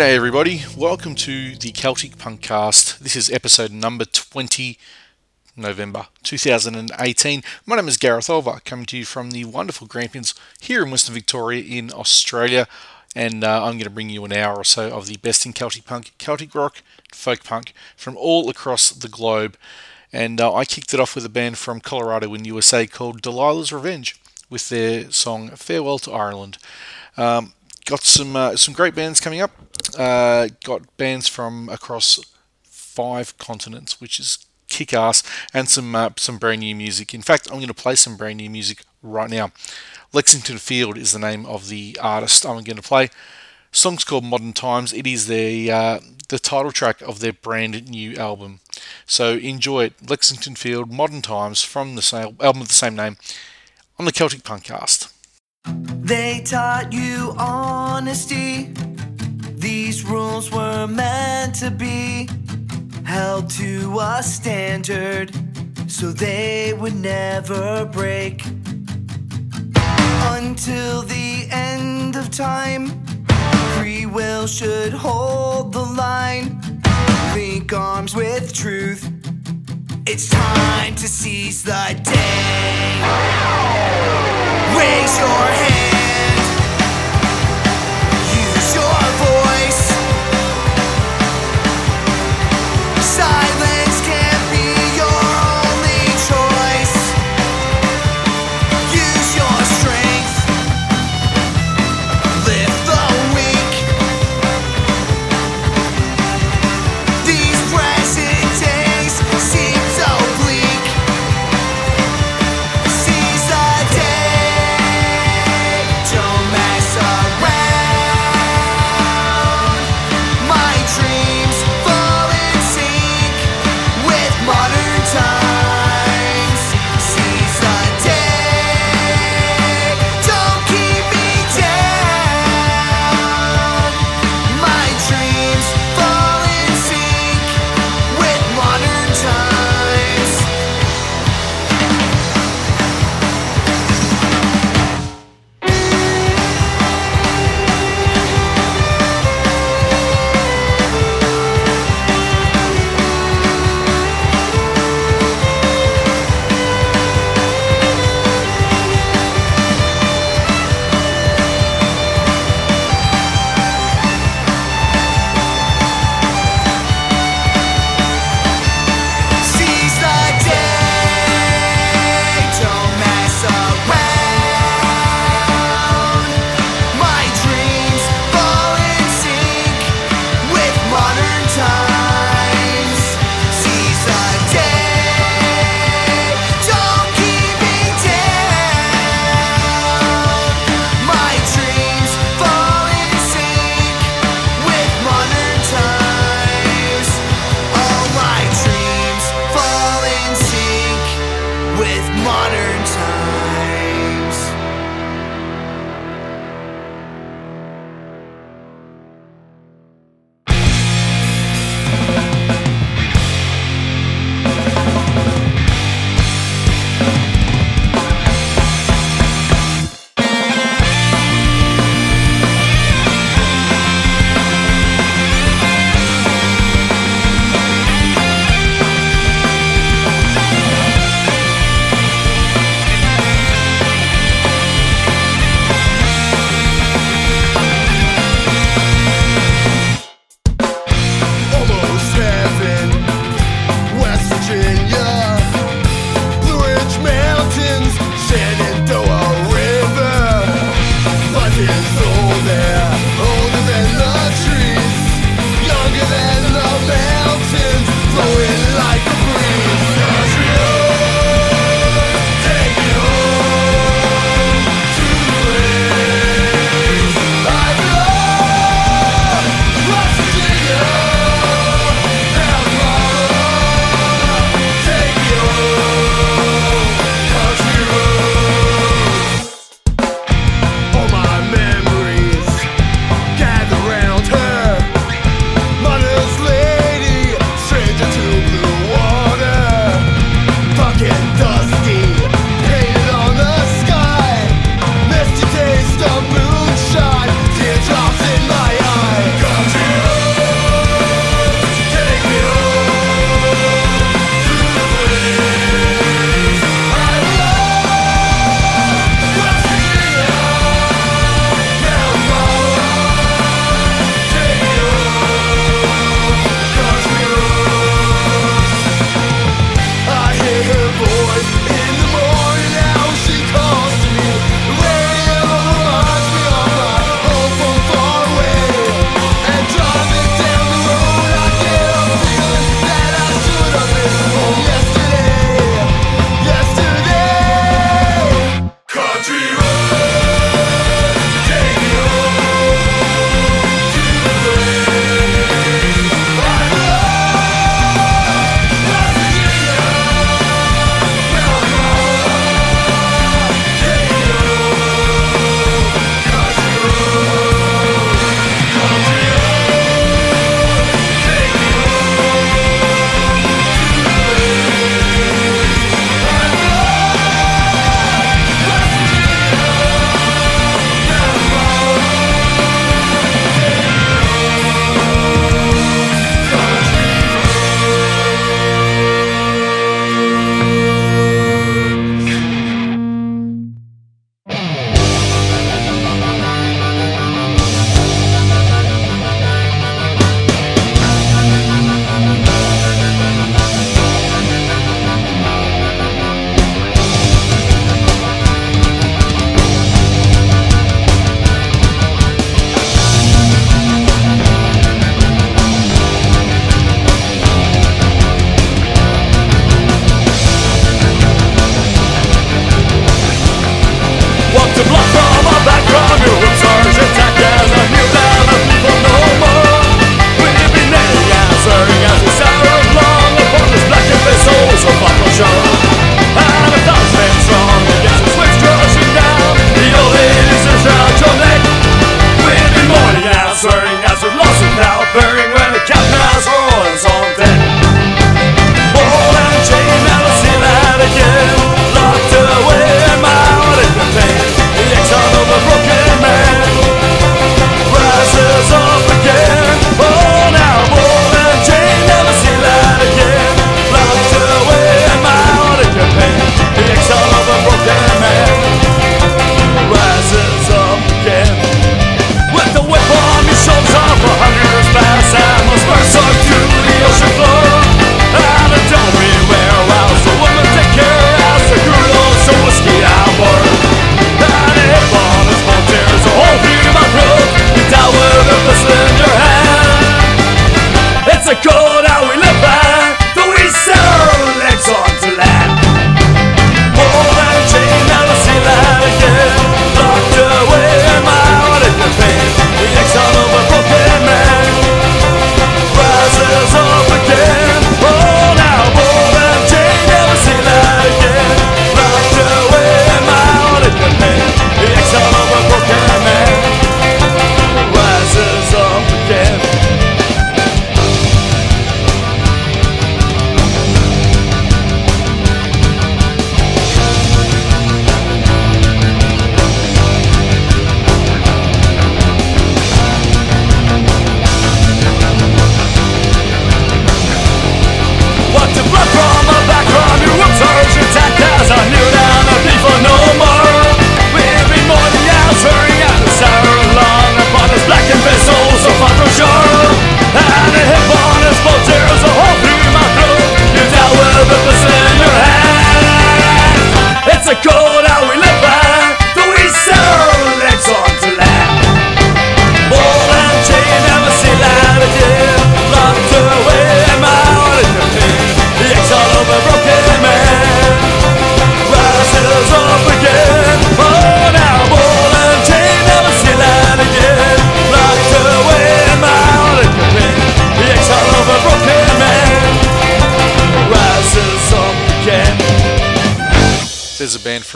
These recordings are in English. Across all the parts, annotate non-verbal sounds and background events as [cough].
G'day, everybody. Welcome to the Celtic Punkcast. This is episode number 20, November 2018. My name is Gareth Oliver, coming to you from the wonderful Grampians here in Western Victoria in Australia. And uh, I'm going to bring you an hour or so of the best in Celtic punk, Celtic rock, folk punk from all across the globe. And uh, I kicked it off with a band from Colorado in USA called Delilah's Revenge with their song Farewell to Ireland. Um, got some uh, some great bands coming up. Uh, got bands from across five continents, which is kick ass, and some uh, some brand new music. In fact, I'm going to play some brand new music right now. Lexington Field is the name of the artist I'm going to play. song's called Modern Times. It is the uh, the title track of their brand new album. So enjoy it. Lexington Field, Modern Times from the same album of the same name on the Celtic Punkcast. They taught you honesty. These rules were meant to be held to a standard so they would never break. Until the end of time, free will should hold the line. Link arms with truth. It's time to seize the day. Raise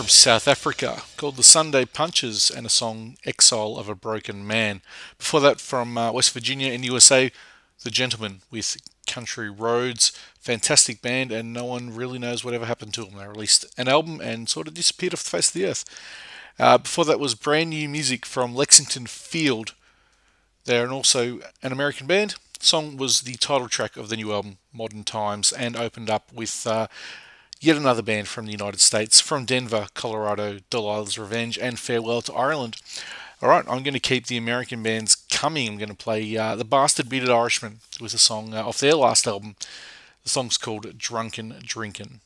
from South Africa called the Sunday Punches and a song Exile of a Broken Man. Before that, from uh, West Virginia in USA, The Gentlemen with Country Roads. Fantastic band, and no one really knows whatever happened to them. They released an album and sort of disappeared off the face of the earth. Uh, before that was brand new music from Lexington Field. They're also an American band. The song was the title track of the new album, Modern Times, and opened up with uh, yet another band from the United States, from Denver, Colorado, Delilah's Revenge, and Farewell to Ireland. All right, I'm going to keep the American bands coming. I'm going to play uh, the Bastard Bearded Irishmen with a song uh, off their last album. The song's called Drunken Drinkin'.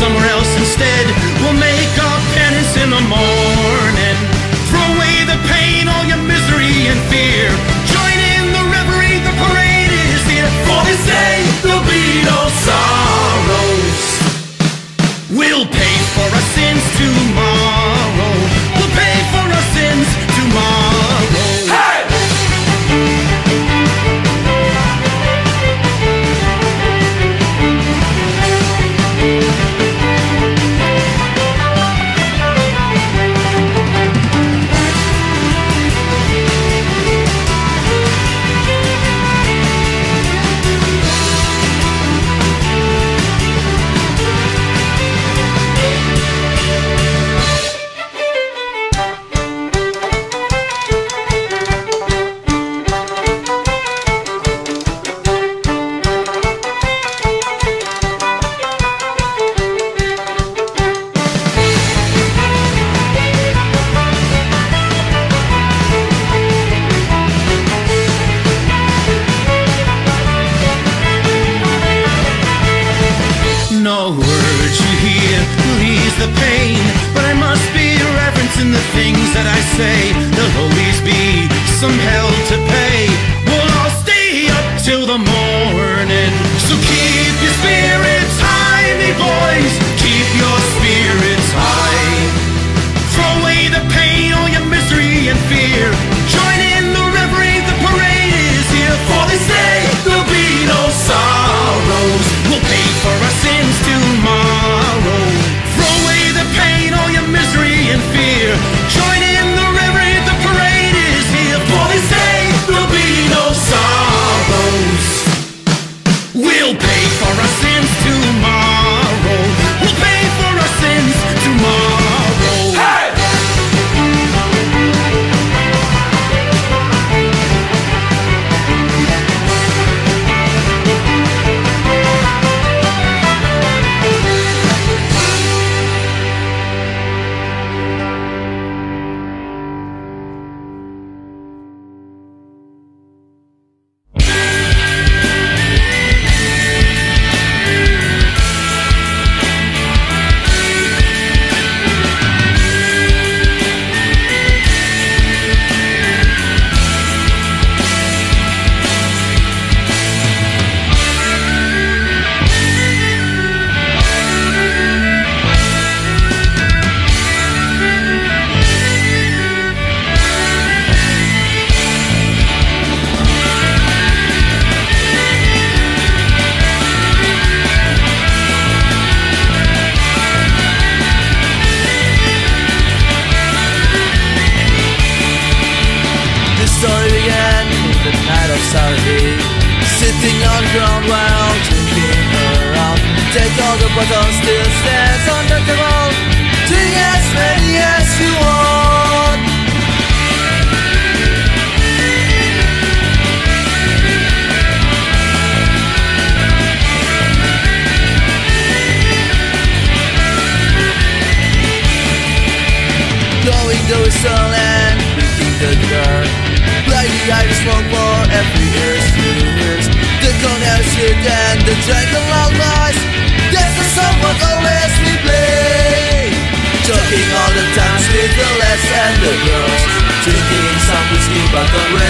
somewhere hell to pay. Well, I'll stay up till the morning.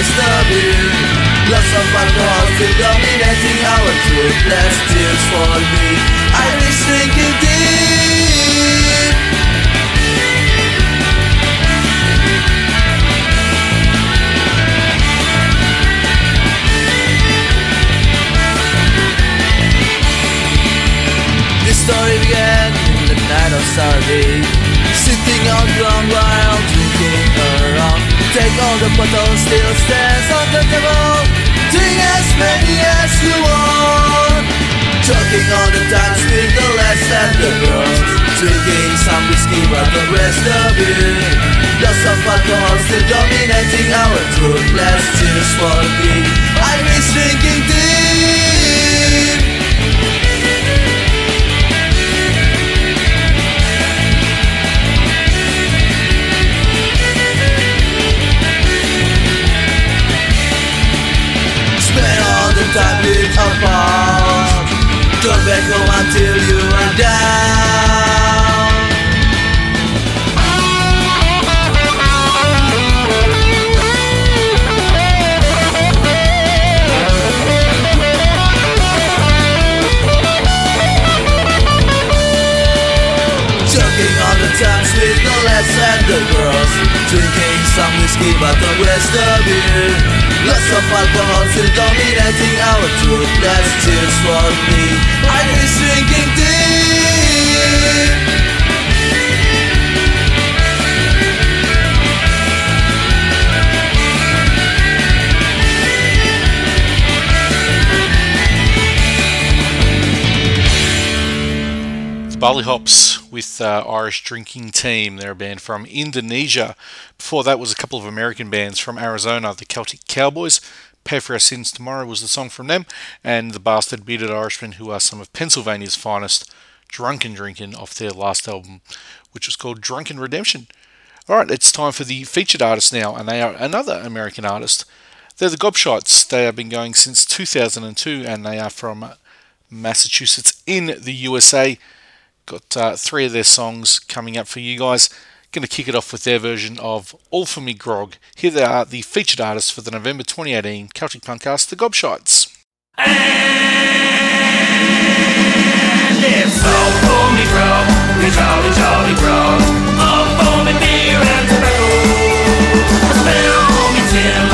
Rest of it Lots of alcohol still dominating our truth Last tears for me. Irish drinking deep This story began in the night of Saturday. Sitting on ground while Take all the bottles, still stands on the table Drink as many as you want. Talking all the time with the lads and the girls. Drinking some whiskey but the rest of it Lots of alcohol still dominating our truth Let's for the Irish drinking team whiskey but the rest of it Lots of alcohol still dominating our truth Let's cheers for me Irish drinking deep The Barley Hops with uh, Irish Drinking Team. They're a band from Indonesia. Before that was a couple of American bands from Arizona, the Celtic Cowboys. Pay for Our Sins Tomorrow was the song from them. And the Bastard Bearded Irishmen, who are some of Pennsylvania's finest, Drunken Drinking off their last album, which was called Drunken Redemption. Alright, it's time for the featured artist now, and they are another American artist. They're the Gobshites. They have been going since 2002, and they are from Massachusetts in the USA. Got uh, three of their songs coming up for you guys. Going to kick it off with their version of All For Me Grog. Here they are, the featured artists for the November 2018 Celtic Punkcast, the Gobshites. And It's all for me, bro. We jolly, jolly, bro. All for me, beer and tobacco. a Spell me tin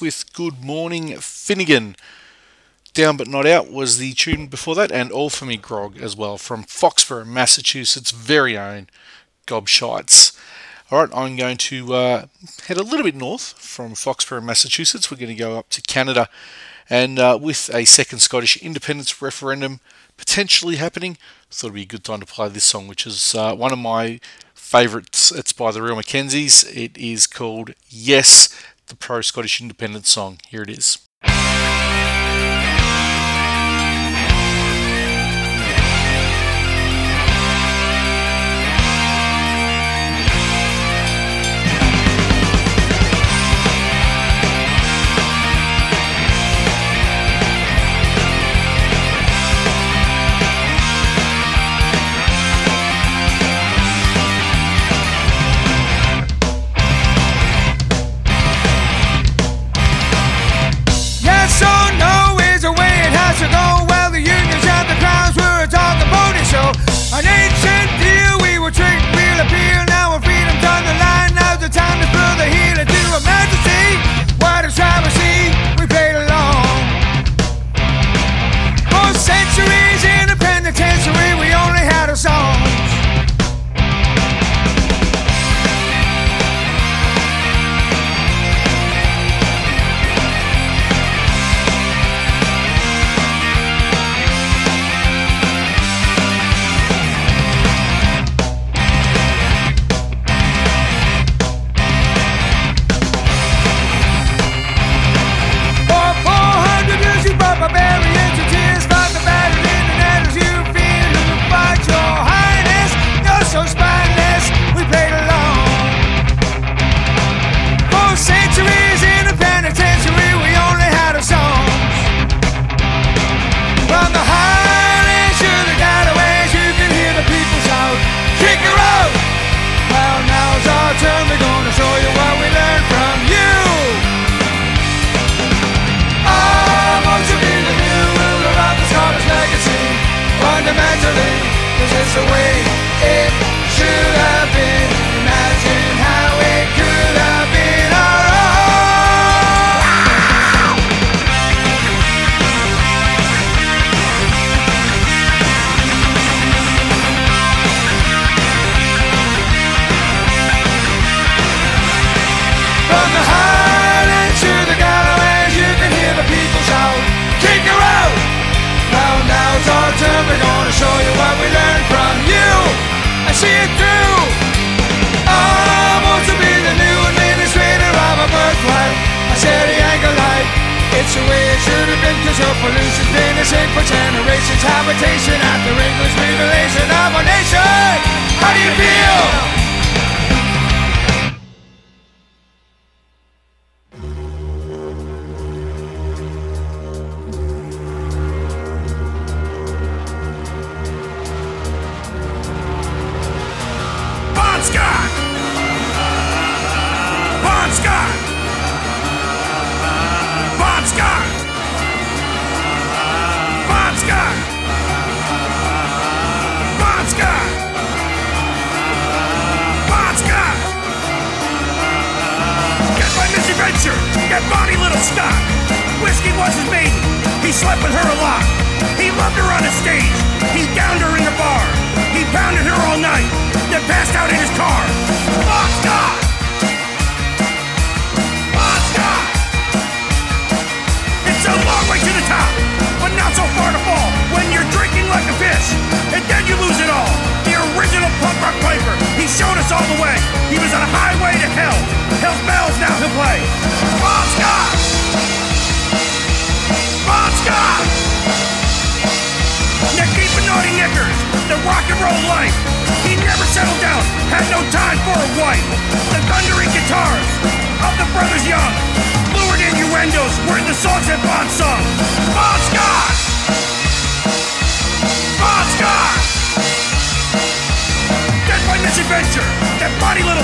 With Good Morning Finnegan. Down But Not Out was the tune before that, and All For Me Grog as well from Foxborough, Massachusetts' very own Gobshites. All right, I'm going to uh, head a little bit north from Foxborough, Massachusetts. We're going to go up to Canada, and uh, with a second Scottish independence referendum potentially happening, thought it'd be a good time to play this song, which is uh, one of my favourites. It's by the Real McKenzies. It is called Yes, the pro Scottish independence song. Here it is. It's the way it should have been, cause your pollution's been the same for generations. Habitation after English revelation of our nation. How do you feel?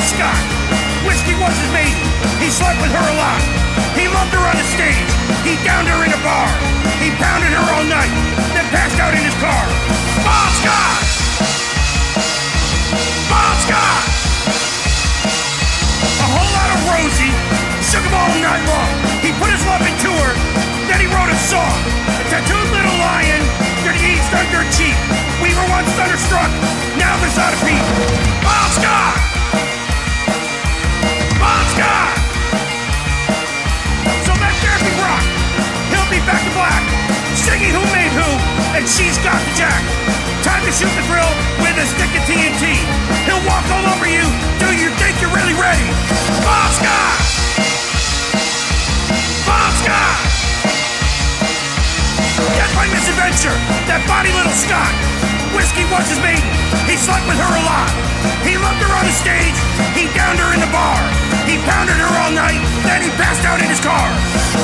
Scott. Whiskey was his maiden, he slept with her a lot. He loved her on the stage, he downed her in a bar. He pounded her all night, then passed out in his car. Bon Scott! Bon Scott! A whole lot of Rosie, shook him all night long. He put his love into her. Then he wrote a song. A tattooed little lion that eats under cheek. We were once thunderstruck, now there's not a peep. Bon Scott! Black. Singing who made who, and she's got the jack. Time to shoot the drill with a stick of TNT. He'll walk all over you. Do you think you're really ready? Bon Scott! Bon Scott! That's my misadventure. That body little Scott. Whiskey was his maiden. He slept with her a lot. He loved her on the stage. He downed her in the bar. He pounded her all night. Then he passed out in his car.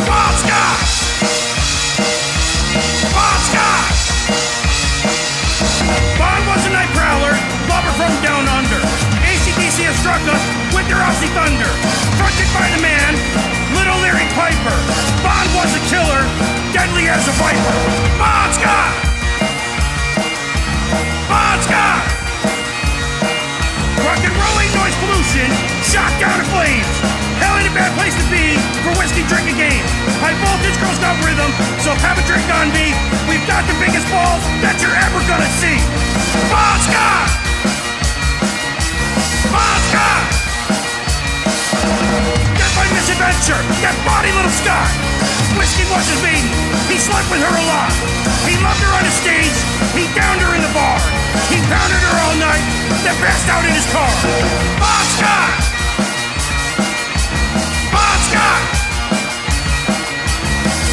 Bon Scott! Scott! Bon was a night prowler. Lover from down under. AC/DC has struck us with their Aussie thunder. Fronted by the man, Little Larry Piper. Bon was a killer, deadly as a viper. Bon Scott! Bon Scott! Rock and rolling noise pollution, shot down in flames. Hell ain't a bad place to be for whiskey drinking games. High voltage girls got rhythm, so have a drink on me. We've got the biggest balls that you're ever gonna see. Bon Scott! That's my misadventure, that body little Scott. Whiskey was his maiden, he slept with her a lot. He loved her on the stage, he downed her in the bar. He pounded her all night, then passed out in his car. Bon Scott! Bon Scott!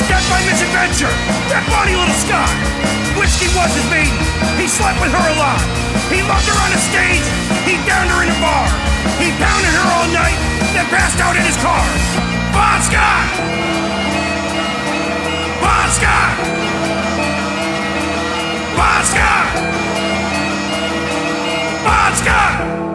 That's my misadventure, that body little Scott. Whiskey was his maiden, he slept with her a lot. He loved her on the stage, he downed her in the bar. He pounded her all night, then passed out in his car. Bon Scott! Bon Scott! Bon Scott! Bon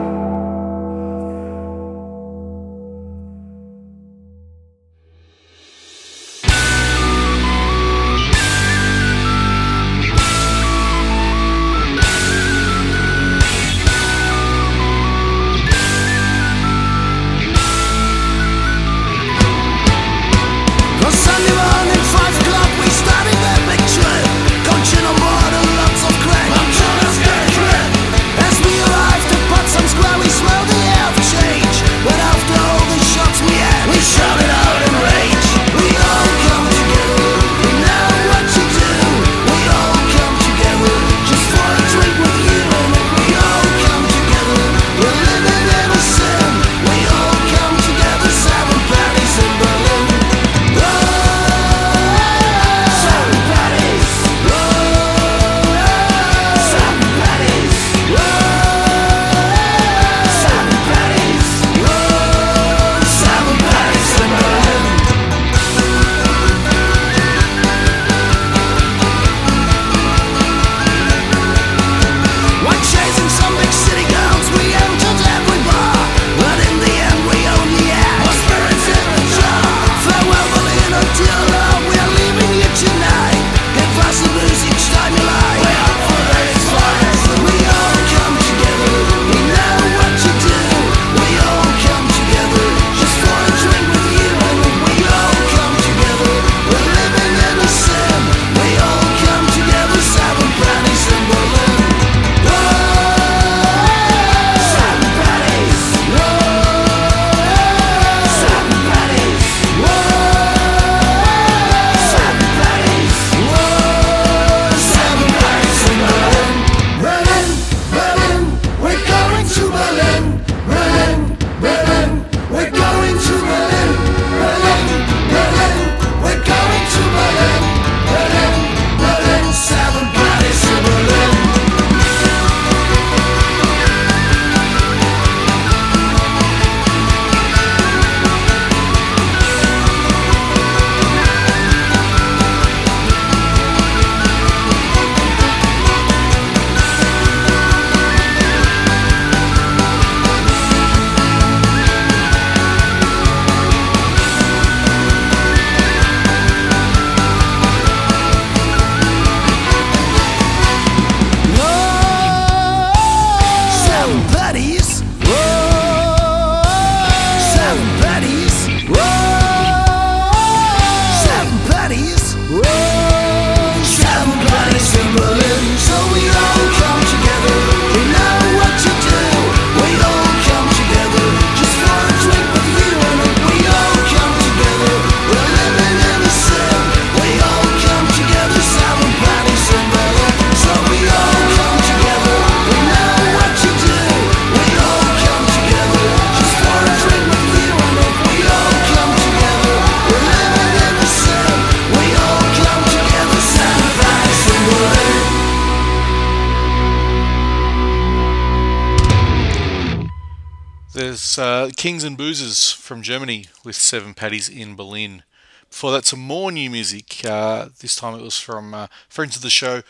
was uh, Kings and Boozers from Germany with Seven Paddies in Berlin. Before that, some more new music. Uh, this time it was from uh, friends of the show,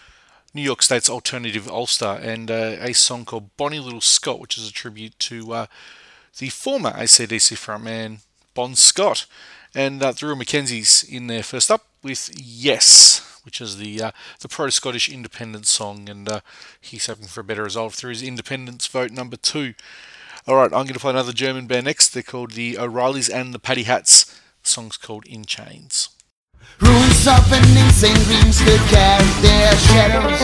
New York State's Alternative Ulster, and uh, a song called Bonnie Little Scott, which is a tribute to uh, the former AC/DC frontman Bon Scott. And uh, Drew Mackenzie's in there first up with Yes, which is the the pro Scottish independence song, and he's hoping for a better result through his independence vote number two. All right, I'm going to play another German band next. They're called the O'Reillys and the Paddyhats. The song's called In Chains. Rules of an insane dreams carry their shadows.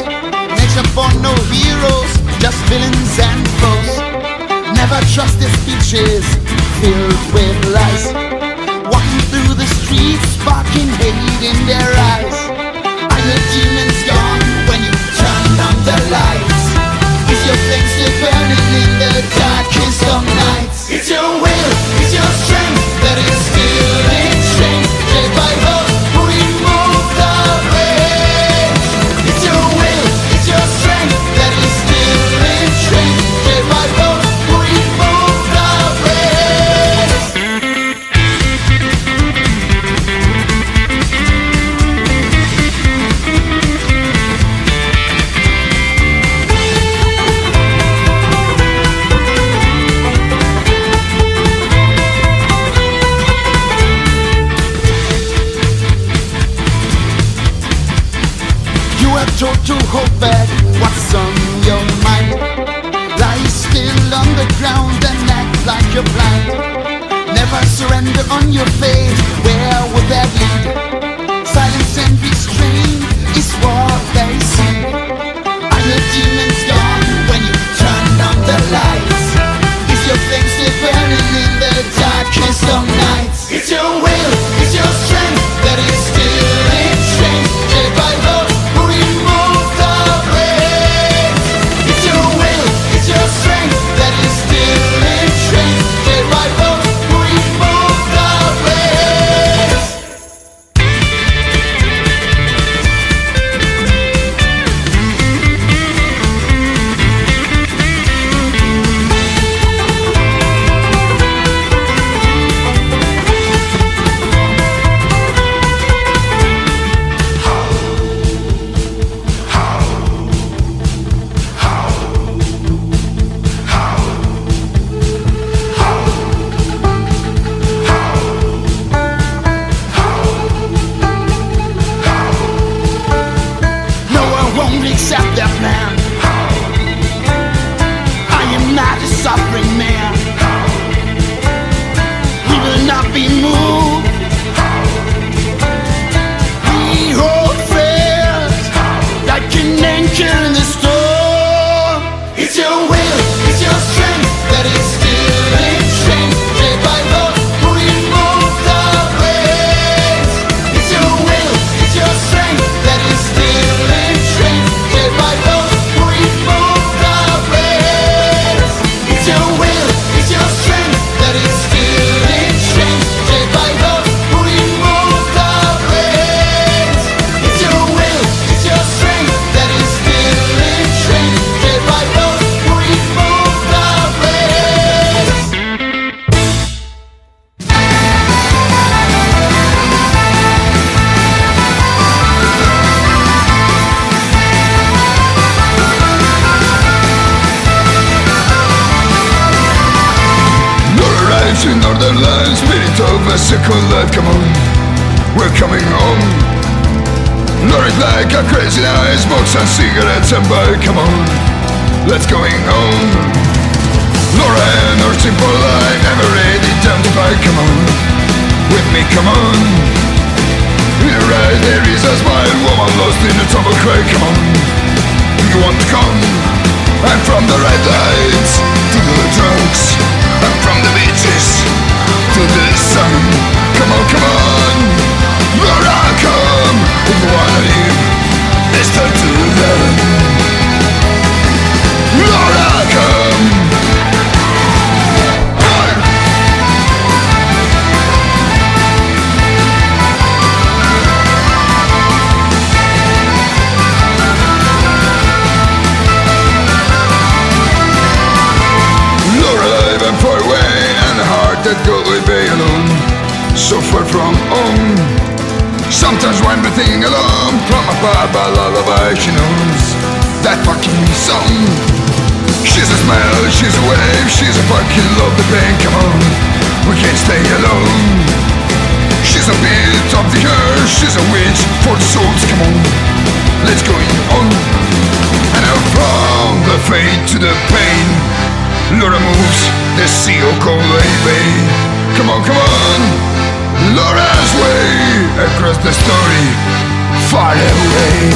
No heroes, just villains and foes. Never trust their speeches filled with lies. Walking through the streets, sparking hate in their eyes. Demons gone when you turn on the lights? Burning in the darkest of nights? It's your will, it's your strength that is still in. Day by hope, smokes and cigarettes and bike, come on, let's going home. Lauren, our simple life, never ready, down to buy, come on, with me, come on. In your eyes there is a smile, woman lost in a tumble cry, come on. You want to come? I'm from the red lights to the drugs. I'm from the beaches to the sun. Come on, come on. I come. If you wanna live, it's time to that girl will be alone, so far from home. Sometimes when we sing alone from afar by lullaby she knows that fucking song. She's a smile, she's a wave, she's a fucking love the pain. Come on, we can't stay alone. She's a bit of the earth, she's a witch for the souls. Come on, let's go on. Um. And from the fate to the pain. Laura moves this seal cold baby. Come on, come on, Laura's way across the story, far away,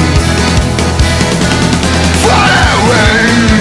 far away.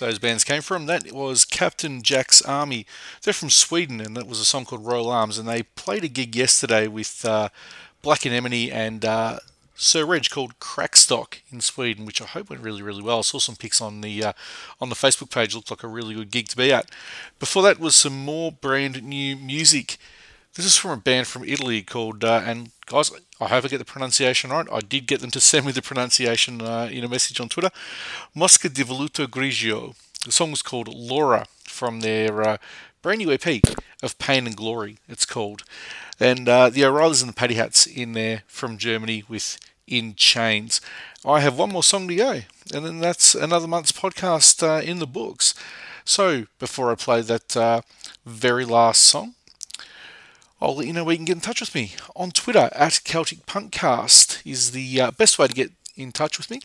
those bands came from. That was Captain Jack's Army. They're from Sweden, and that was a song called Royal Arms. And they played a gig yesterday with uh, Black Anemone and uh, Sir Reg called Crackstock in Sweden, which I hope went really, really well. I saw some pics on the uh, on the Facebook page. Looked like a really good gig to be at. Before that was some more brand new music. This is from a band from Italy called, uh, and guys, I hope I get the pronunciation right. I did get them to [laughs] send me the pronunciation uh, in a message on Twitter. Mosca di Velluto Grigio. The song was called Laura from their uh, brand new EP of Pain and Glory, it's called. And uh, the O'Reillys and the Paddyhats in there from Germany with In Chains. I have one more song to go, and then that's another month's podcast uh, in the books. So before I play that uh, very last song, I'll let you know where you can get in touch with me. On Twitter, at Celtic Punkcast is the uh, best way to get in touch with me.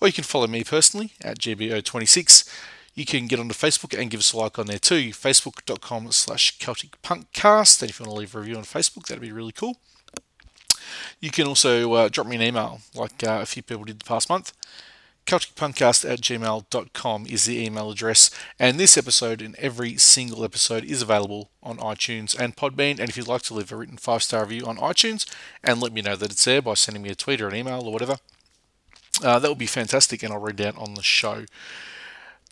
Or you can follow me personally at GBO26. You can get onto Facebook and give us a like on there too. Facebook.com slash Celtic Punkcast. And if you want to leave a review on Facebook, that'd be really cool. You can also uh, drop me an email, like uh, a few people did the past month. CelticPunkcast at gmail.com is the email address. And this episode and every single episode is available on iTunes and Podbean. And if you'd like to leave a written five star review on iTunes and let me know that it's there by sending me a tweet or an email or whatever, uh, that would be fantastic and I'll read out on the show.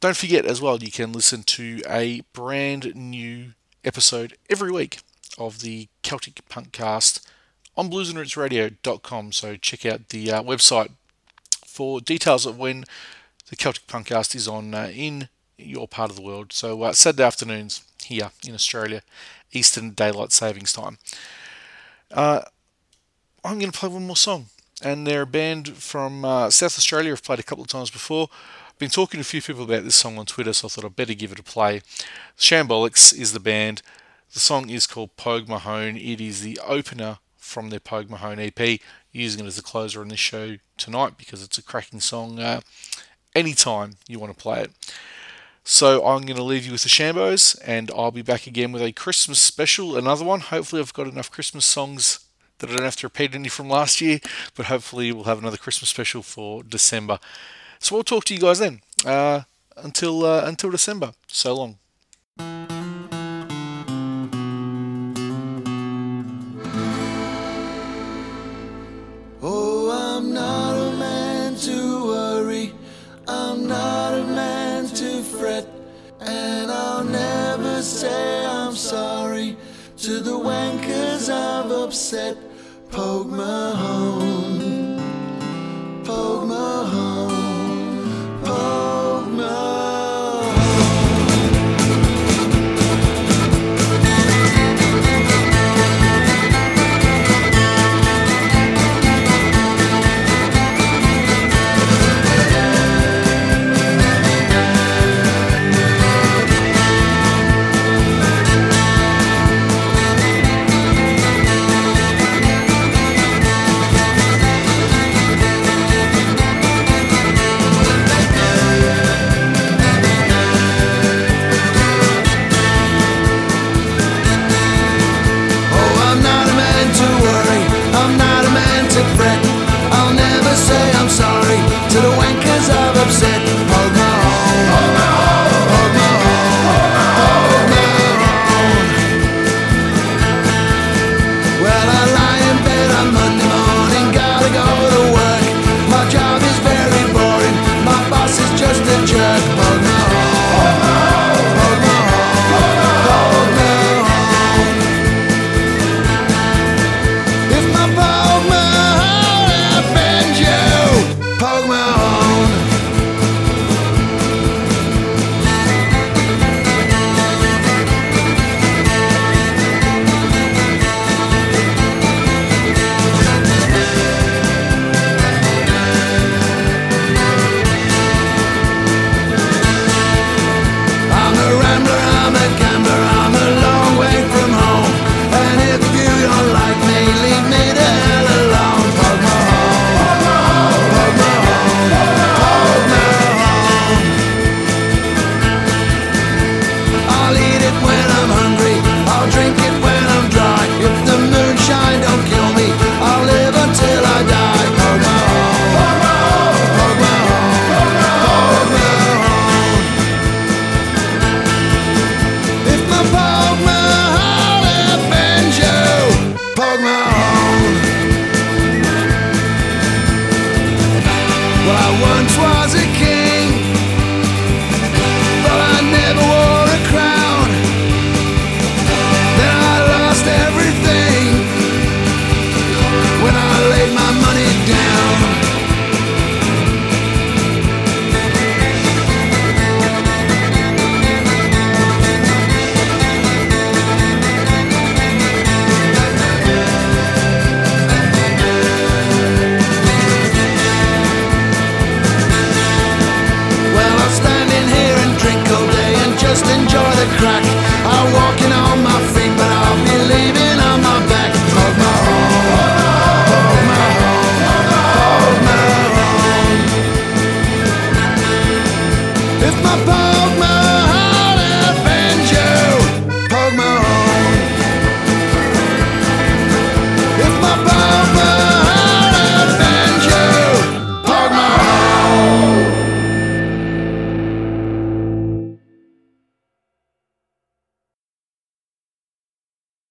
Don't forget as well, you can listen to a brand new episode every week of the Celtic Punkcast on bluesandrootsradio.com. So check out the uh, website for details of when the Celtic Punkcast is on uh, in your part of the world. So uh, Saturday afternoons here in Australia, Eastern Daylight Savings Time. Uh, I'm going to play one more song, and they're a band from uh, South Australia. I've played a couple of times before. I've been talking to a few people about this song on Twitter, so I thought I'd better give it a play. Shambolics is the band. The song is called Pogue Mahone. It is the opener from their Pogue Mahone EP, using it as a closer on this show tonight because it's a cracking song uh, anytime you want to play it. So I'm going to leave you with the Shambos, and I'll be back again with a Christmas special, another one. Hopefully, I've got enough Christmas songs that I don't have to repeat any from last year, but hopefully, we'll have another Christmas special for December. So we'll talk to you guys then. Uh, until uh, until December. So long. I'm not a man to worry. I'm not a man to fret. And I'll never say I'm sorry to the wankers I've upset. Pogue Mahone.